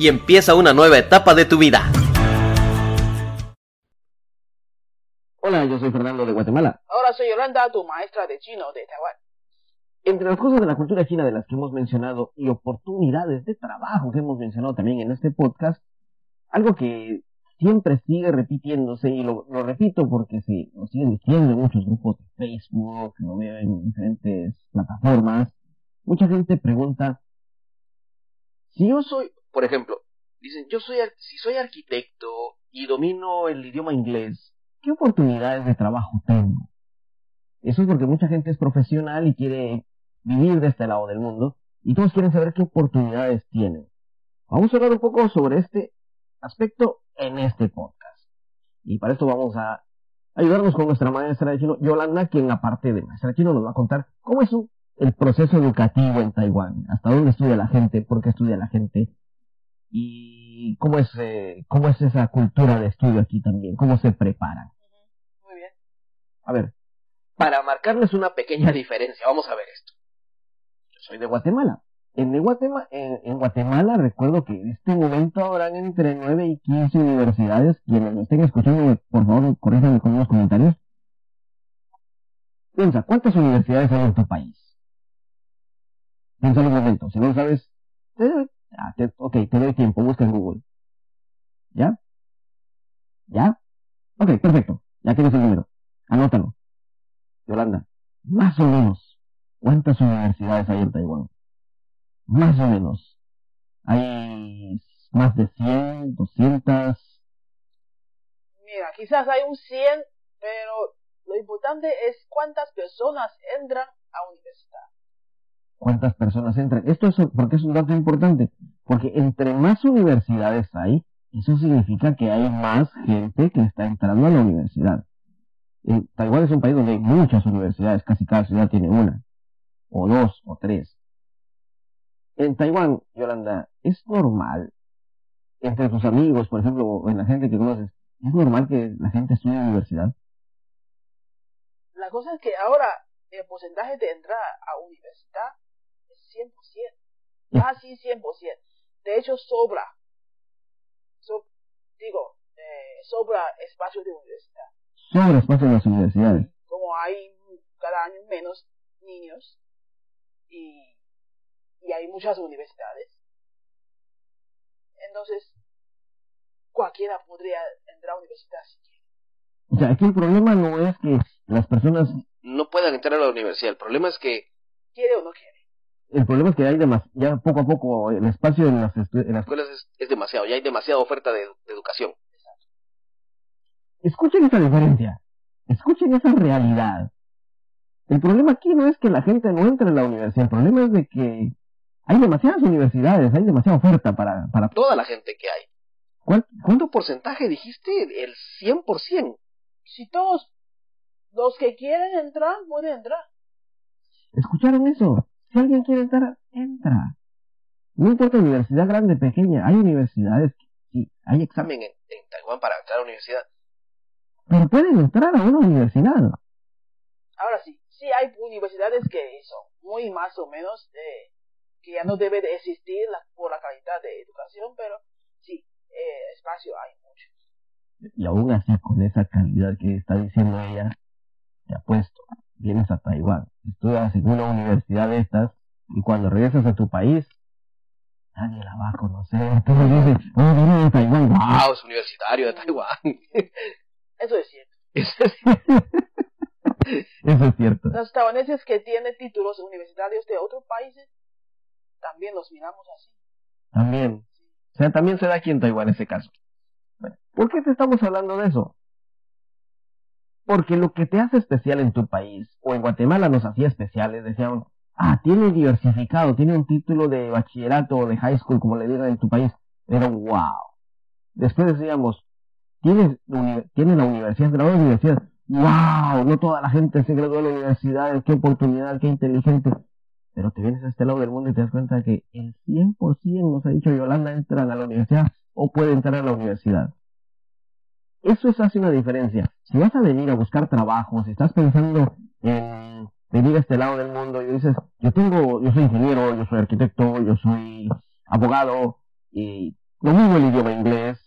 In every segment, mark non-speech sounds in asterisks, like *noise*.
y empieza una nueva etapa de tu vida. Hola, yo soy Fernando de Guatemala. Ahora soy Yolanda, tu maestra de chino de Taiwán. Entre las cosas de la cultura china de las que hemos mencionado y oportunidades de trabajo que hemos mencionado también en este podcast, algo que siempre sigue repitiéndose y lo, repito porque se lo siguen diciendo en muchos grupos de Facebook, lo veo en diferentes plataformas. Mucha gente pregunta, si yo soy, por ejemplo, dicen, yo soy, si soy arquitecto y domino el idioma inglés, ¿qué oportunidades de trabajo tengo? Eso es porque mucha gente es profesional y quiere vivir de este lado del mundo y todos quieren saber qué oportunidades tienen. Vamos a hablar un poco sobre este aspecto en este podcast. Y para esto vamos a ayudarnos con nuestra maestra de chino, Yolanda, quien aparte de maestra de chino nos va a contar cómo es el proceso educativo en Taiwán, hasta dónde estudia la gente, por qué estudia la gente y cómo es, eh, cómo es esa cultura de estudio aquí también, cómo se preparan. Muy bien. A ver, para marcarles una pequeña *laughs* diferencia, vamos a ver esto. Yo soy de Guatemala. En, Guatemala, en, Guatemala recuerdo que en este momento habrán entre 9 y 15 universidades. Quienes me estén escuchando, por favor, corríjanme con unos comentarios. Piensa, ¿cuántas universidades hay en tu país? Piensa un momento. Si no lo sabes, ah, ok, te doy tiempo, busca en Google. ¿Ya? ¿Ya? Ok, perfecto. Ya tienes el número. Anótalo. Yolanda, más o menos, ¿cuántas universidades hay en Taiwán? Más o menos. Hay más de 100, 200. Mira, quizás hay un 100, pero lo importante es cuántas personas entran a universidad. ¿Cuántas personas entran? Esto es porque es un dato importante, porque entre más universidades hay, eso significa que hay más gente que está entrando a la universidad. Eh, Taiwán es un país donde hay muchas universidades, casi cada ciudad tiene una, o dos, o tres. En Taiwán, Yolanda, es normal, entre tus amigos, por ejemplo, o en la gente que conoces, ¿es normal que la gente estudie en la universidad? La cosa es que ahora el porcentaje de entrar a universidad es 100%, casi 100%. De hecho, sobra, digo, eh, sobra espacio de universidad. Sobra espacio en las universidades. Como hay cada año menos niños y y hay muchas universidades. Entonces, cualquiera podría entrar a la universidad si quiere. O sea, aquí el problema no es que las personas no puedan entrar a la universidad, el problema es que... Quiere o no quiere. El problema es que hay ya poco a poco el espacio en las, en las escuelas es, demasiado, ya hay demasiada oferta de, de educación. Exacto. Escuchen esa diferencia, escuchen esa realidad. El problema aquí no es que la gente no entre a la universidad, el problema es de que hay demasiadas universidades, hay demasiada oferta para, para toda la gente que hay. ¿Cuánto porcentaje dijiste? El 100%. Si todos los que quieren entrar, pueden entrar. ¿Escucharon eso? Si alguien quiere entrar, entra. No importa universidad grande, pequeña, hay universidades que sí, hay examen en, Taiwán para entrar a la universidad. Pero pueden entrar a una universidad. Ahora sí, sí hay universidades que son muy más o menos eh, que ya no debe de existir por la calidad de educación, pero sí, eh, espacio hay mucho. Y aún así, con esa calidad que está diciendo ella, te apuesto, vienes a Taiwán, estudias en una universidad de estas, y cuando regresas a tu país, nadie la va a conocer. Tú dices, oh, viene de Taiwán, wow, es universitario de Taiwán. *laughs* Eso es cierto. *laughs* Eso es cierto. Los taiwaneses que tienen títulos universitarios de otros países también los miramos así. También. O sea, también se da aquí en Taiwán ese caso. ¿Por qué te estamos hablando de eso? Porque lo que te hace especial en tu país, o en Guatemala nos hacía especiales, decían, ah, tiene diversificado, tiene un título de bachillerato o de high school, como le digan en tu país, pero wow. después decíamos, tienes, tienes la universidad, graduado la universidad, wow, no toda la gente se graduó de la universidad, qué oportunidad, qué inteligente. Pero te vienes a este lado del mundo y te das cuenta que el 100% nos ha dicho Yolanda entran a la universidad o puede entrar a la universidad. Eso es hace una diferencia. Si vas a venir a buscar trabajo, si estás pensando en venir a este lado del mundo y dices, yo tengo, yo soy ingeniero, yo soy arquitecto, yo soy abogado y domino el idioma inglés,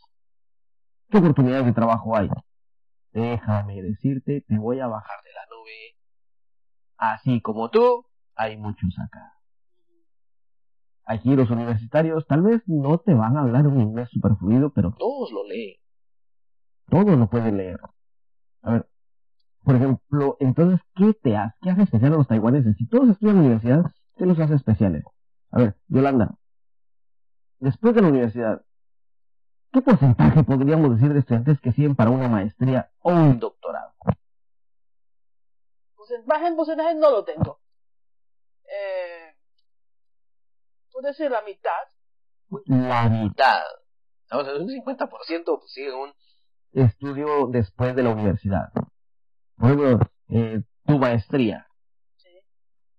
¿qué oportunidades de trabajo hay? Déjame decirte, te voy a bajar de la nube. Así como tú, hay muchos acá. Aquí los universitarios tal vez no te van a hablar un inglés super fluido, pero todos lo leen. Todos lo pueden leer. A ver, por ejemplo, entonces, ¿qué te hace? ¿Qué hace especial a los taiwaneses? Si todos estudian en la universidad, ¿qué los hace especiales? A ver, Yolanda, después de la universidad, ¿qué porcentaje podríamos decir de estudiantes que siguen para una maestría o un doctorado? Porcentaje en porcentaje no lo tengo. Eh, puede ser la mitad. La mitad. Vamos a ver, un 50% siguen un estudio después de la universidad. Por ejemplo, eh, tu maestría. Sí.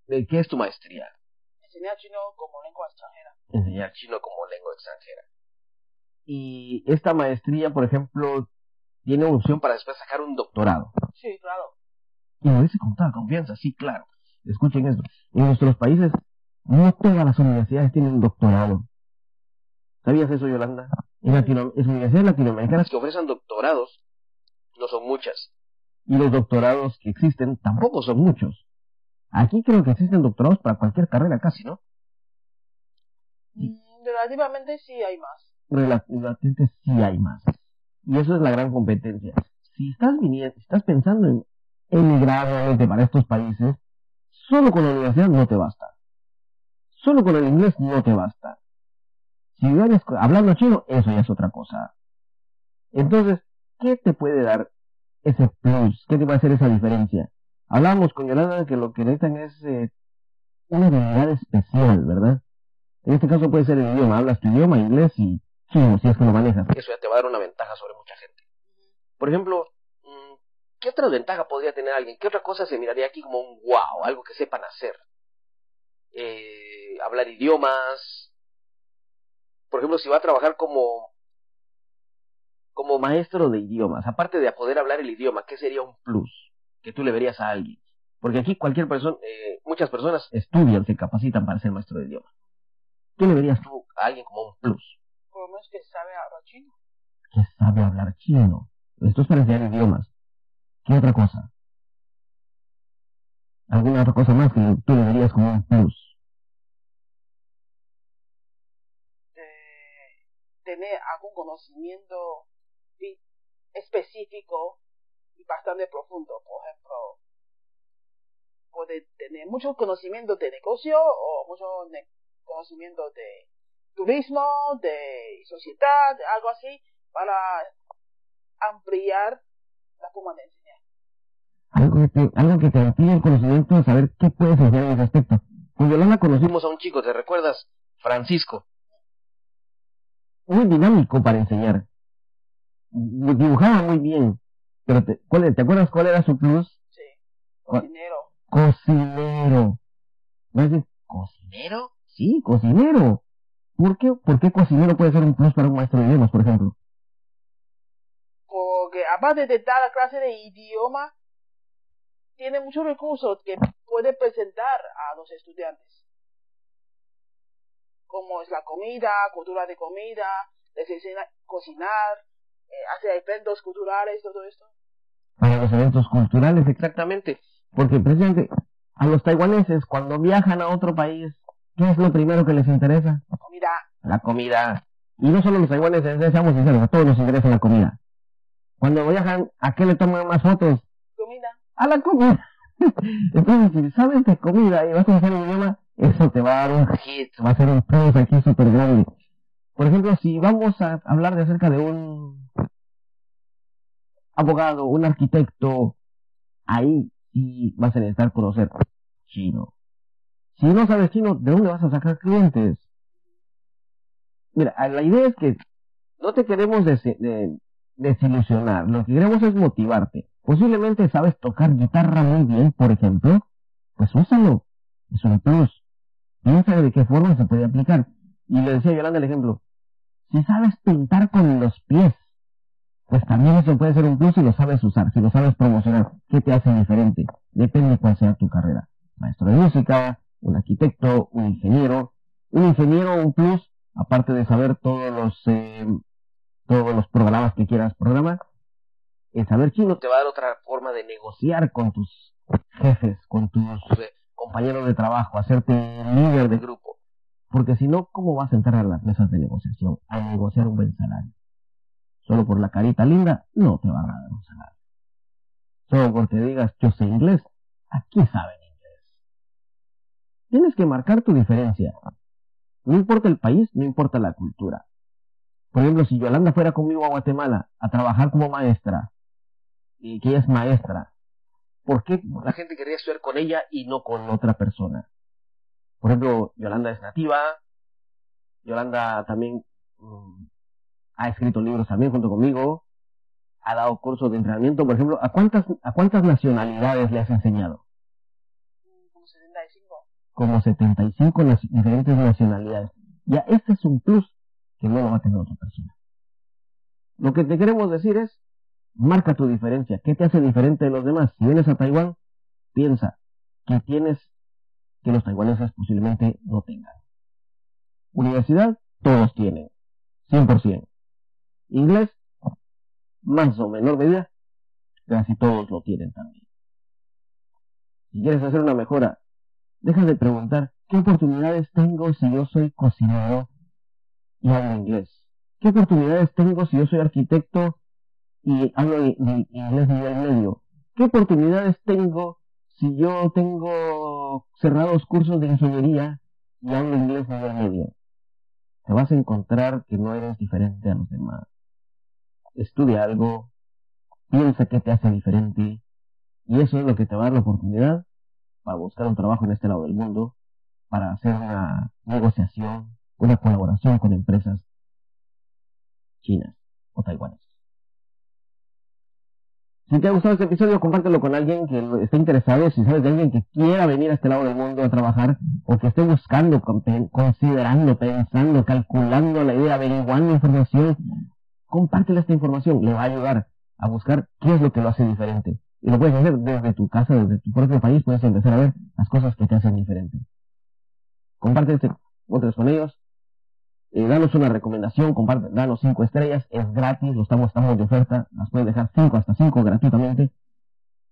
¿De qué es tu maestría? Enseñar chino como lengua extranjera. Enseñar chino como lengua extranjera. Y esta maestría, por ejemplo, tiene opción para después sacar un doctorado. Sí, claro. Y lo dice con toda confianza, sí, claro. Escuchen esto. En nuestros países, no todas las universidades tienen doctorado. ¿Sabías eso, Yolanda? En, Latino en universidades latinoamericanas que ofrecen doctorados, no son muchas y los doctorados que existen tampoco son muchos. Aquí creo que existen doctorados para cualquier carrera casi, ¿no? Mm, relativamente sí hay más. Relativamente sí hay más. Y eso es la gran competencia. Si estás viniendo, si estás pensando en emigrar realmente para estos países, solo con la universidad no te basta. Solo con el inglés no te basta. Si vienes hablando chino, eso ya es otra cosa. Entonces, ¿qué te puede dar ese plus? ¿Qué te va a hacer esa diferencia? Hablamos con Yolanda que lo que necesitan es eh, una habilidad especial, ¿verdad? En este caso puede ser el idioma, hablas tu idioma, inglés y chino, si es que lo manejas. Eso ya te va a dar una ventaja sobre mucha gente. Por ejemplo, mm, ¿qué otra ventaja podría tener alguien? ¿Qué otra cosa se miraría aquí como un wow, algo que sepan hacer? Eh, hablar idiomas. Por ejemplo, si va a trabajar como como maestro de idiomas, aparte de poder hablar el idioma, ¿qué sería un plus que tú le verías a alguien? Porque aquí cualquier persona, eh, muchas personas estudian, se capacitan para ser maestro de idioma. ¿Qué le verías tú a alguien como un plus? Por lo menos que sabe hablar chino. Que sabe hablar chino. Esto es para enseñar idiomas. ¿Qué otra cosa? ¿Alguna otra cosa más que tú le verías como un plus? Tener algún conocimiento específico y bastante profundo. Por ejemplo, puede tener mucho conocimiento de negocio o mucho conocimiento de turismo, de sociedad, algo así, para ampliar la forma de enseñar. Algo que te, algo que te el conocimiento de saber qué puedes enseñar en ese aspecto. Con Yolanda conocimos a un chico, ¿te recuerdas? Francisco. Muy dinámico para enseñar dibujaba muy bien. Pero te, ¿cuál, ¿te acuerdas cuál era su plus? Sí, cocinero. Cocinero. ¿cocinero? Sí, cocinero. ¿Por qué, ¿Por qué cocinero puede ser un plus para un maestro de idiomas, por ejemplo? Porque aparte de dar clase de idioma, tiene muchos recursos que puede presentar a los estudiantes. Como es la comida, cultura de comida, les enseña a cocinar, eh, hacia eventos culturales, todo esto. Para los eventos culturales, exactamente. Porque precisamente a los taiwaneses, cuando viajan a otro país, ¿qué es lo primero que les interesa? La comida. La comida. Y no solo los taiwaneses, seamos sinceros, a todos nos interesa la comida. Cuando viajan, ¿a qué le toman más fotos? Comida. A la comida. *laughs* Entonces, si sabes de comida y vas a hacer un idioma, eso te va a dar un hit, va a ser un plus aquí súper grande. Por ejemplo, si vamos a hablar de acerca de un abogado, un arquitecto, ahí sí vas a necesitar conocer chino. Si no sabes chino, ¿de dónde vas a sacar clientes? Mira, la idea es que no te queremos desilusionar, lo que queremos es motivarte. Posiblemente sabes tocar guitarra muy bien, por ejemplo, pues úsalo. Es un plus. Piensa de qué forma se puede aplicar. Y le decía Yolanda el ejemplo. Si sabes pintar con los pies, pues también eso puede ser un plus si lo sabes usar, si lo sabes promocionar. ¿Qué te hace diferente? Depende de cuál sea tu carrera. Maestro de música, un arquitecto, un ingeniero. Un ingeniero, un plus, aparte de saber todos los, eh, todos los programas que quieras programar, el saber chino te va a dar otra forma de negociar con tus jefes, con tus compañeros de trabajo, hacerte líder de grupo. Porque si no, ¿cómo vas a entrar a las mesas de negociación a negociar un buen salario? Solo por la carita linda, no te van a dar un salario. Solo porque digas, yo sé inglés, aquí saben inglés. Tienes que marcar tu diferencia. No importa el país, no importa la cultura. Por ejemplo, si Yolanda fuera conmigo a Guatemala a trabajar como maestra, y que es maestra, ¿por qué la gente quería estudiar con ella y no con otra persona? Por ejemplo, Yolanda es nativa, Yolanda también mm, ha escrito libros también junto conmigo, ha dado cursos de entrenamiento, por ejemplo, ¿a cuántas, a cuántas nacionalidades le has enseñado? Como 75. Como 75 diferentes nacionalidades. Ya este es un plus que no lo va a tener otra persona. Lo que te queremos decir es, marca tu diferencia. ¿Qué te hace diferente de los demás? Si vienes a Taiwán, piensa que tienes que los taiwaneses posiblemente no tengan. Universidad, todos tienen. 100%. Inglés, más o menor medida, casi todos lo tienen también. Si quieres hacer una mejora, deja de preguntar qué oportunidades tengo si yo soy cocinero y hablo inglés. ¿Qué oportunidades tengo si yo soy arquitecto y hablo inglés nivel medio? ¿Qué oportunidades tengo si yo tengo cerrados cursos de ingeniería y hablo inglés nivel medio? Te vas a encontrar que no eres diferente a los demás estudia algo, piensa qué te hace diferente, y eso es lo que te va a dar la oportunidad para buscar un trabajo en este lado del mundo, para hacer una negociación, una colaboración con empresas chinas o taiwanesas. Si te ha gustado este episodio, compártelo con alguien que esté interesado. Si sabes de alguien que quiera venir a este lado del mundo a trabajar o que esté buscando, considerando, pensando, calculando la idea, averiguando información compártele esta información, le va a ayudar a buscar qué es lo que lo hace diferente. Y lo puedes hacer desde tu casa, desde tu propio país, puedes empezar a ver las cosas que te hacen diferente. Comparte este con ellos. Eh, danos una recomendación, comparte, danos cinco estrellas, es gratis, lo estamos, estamos de oferta, las puedes dejar cinco hasta cinco gratuitamente.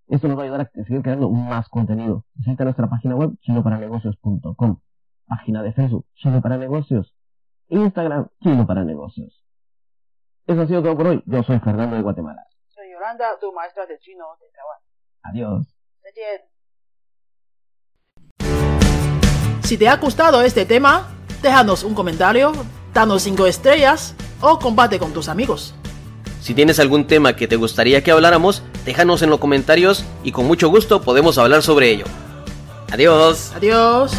Esto nos va a ayudar a seguir creando más contenido. Visita nuestra página web chinoparanegocios.com, página de Facebook Chino para Negocios, Instagram Chino para Negocios. Eso ha sido todo por hoy. Yo soy Fernando de Guatemala. Soy Yolanda, tu maestra de chino de Taiwán. Adiós. Si te ha gustado este tema, déjanos un comentario, danos 5 estrellas o comparte con tus amigos. Si tienes algún tema que te gustaría que habláramos, déjanos en los comentarios y con mucho gusto podemos hablar sobre ello. Adiós. Adiós.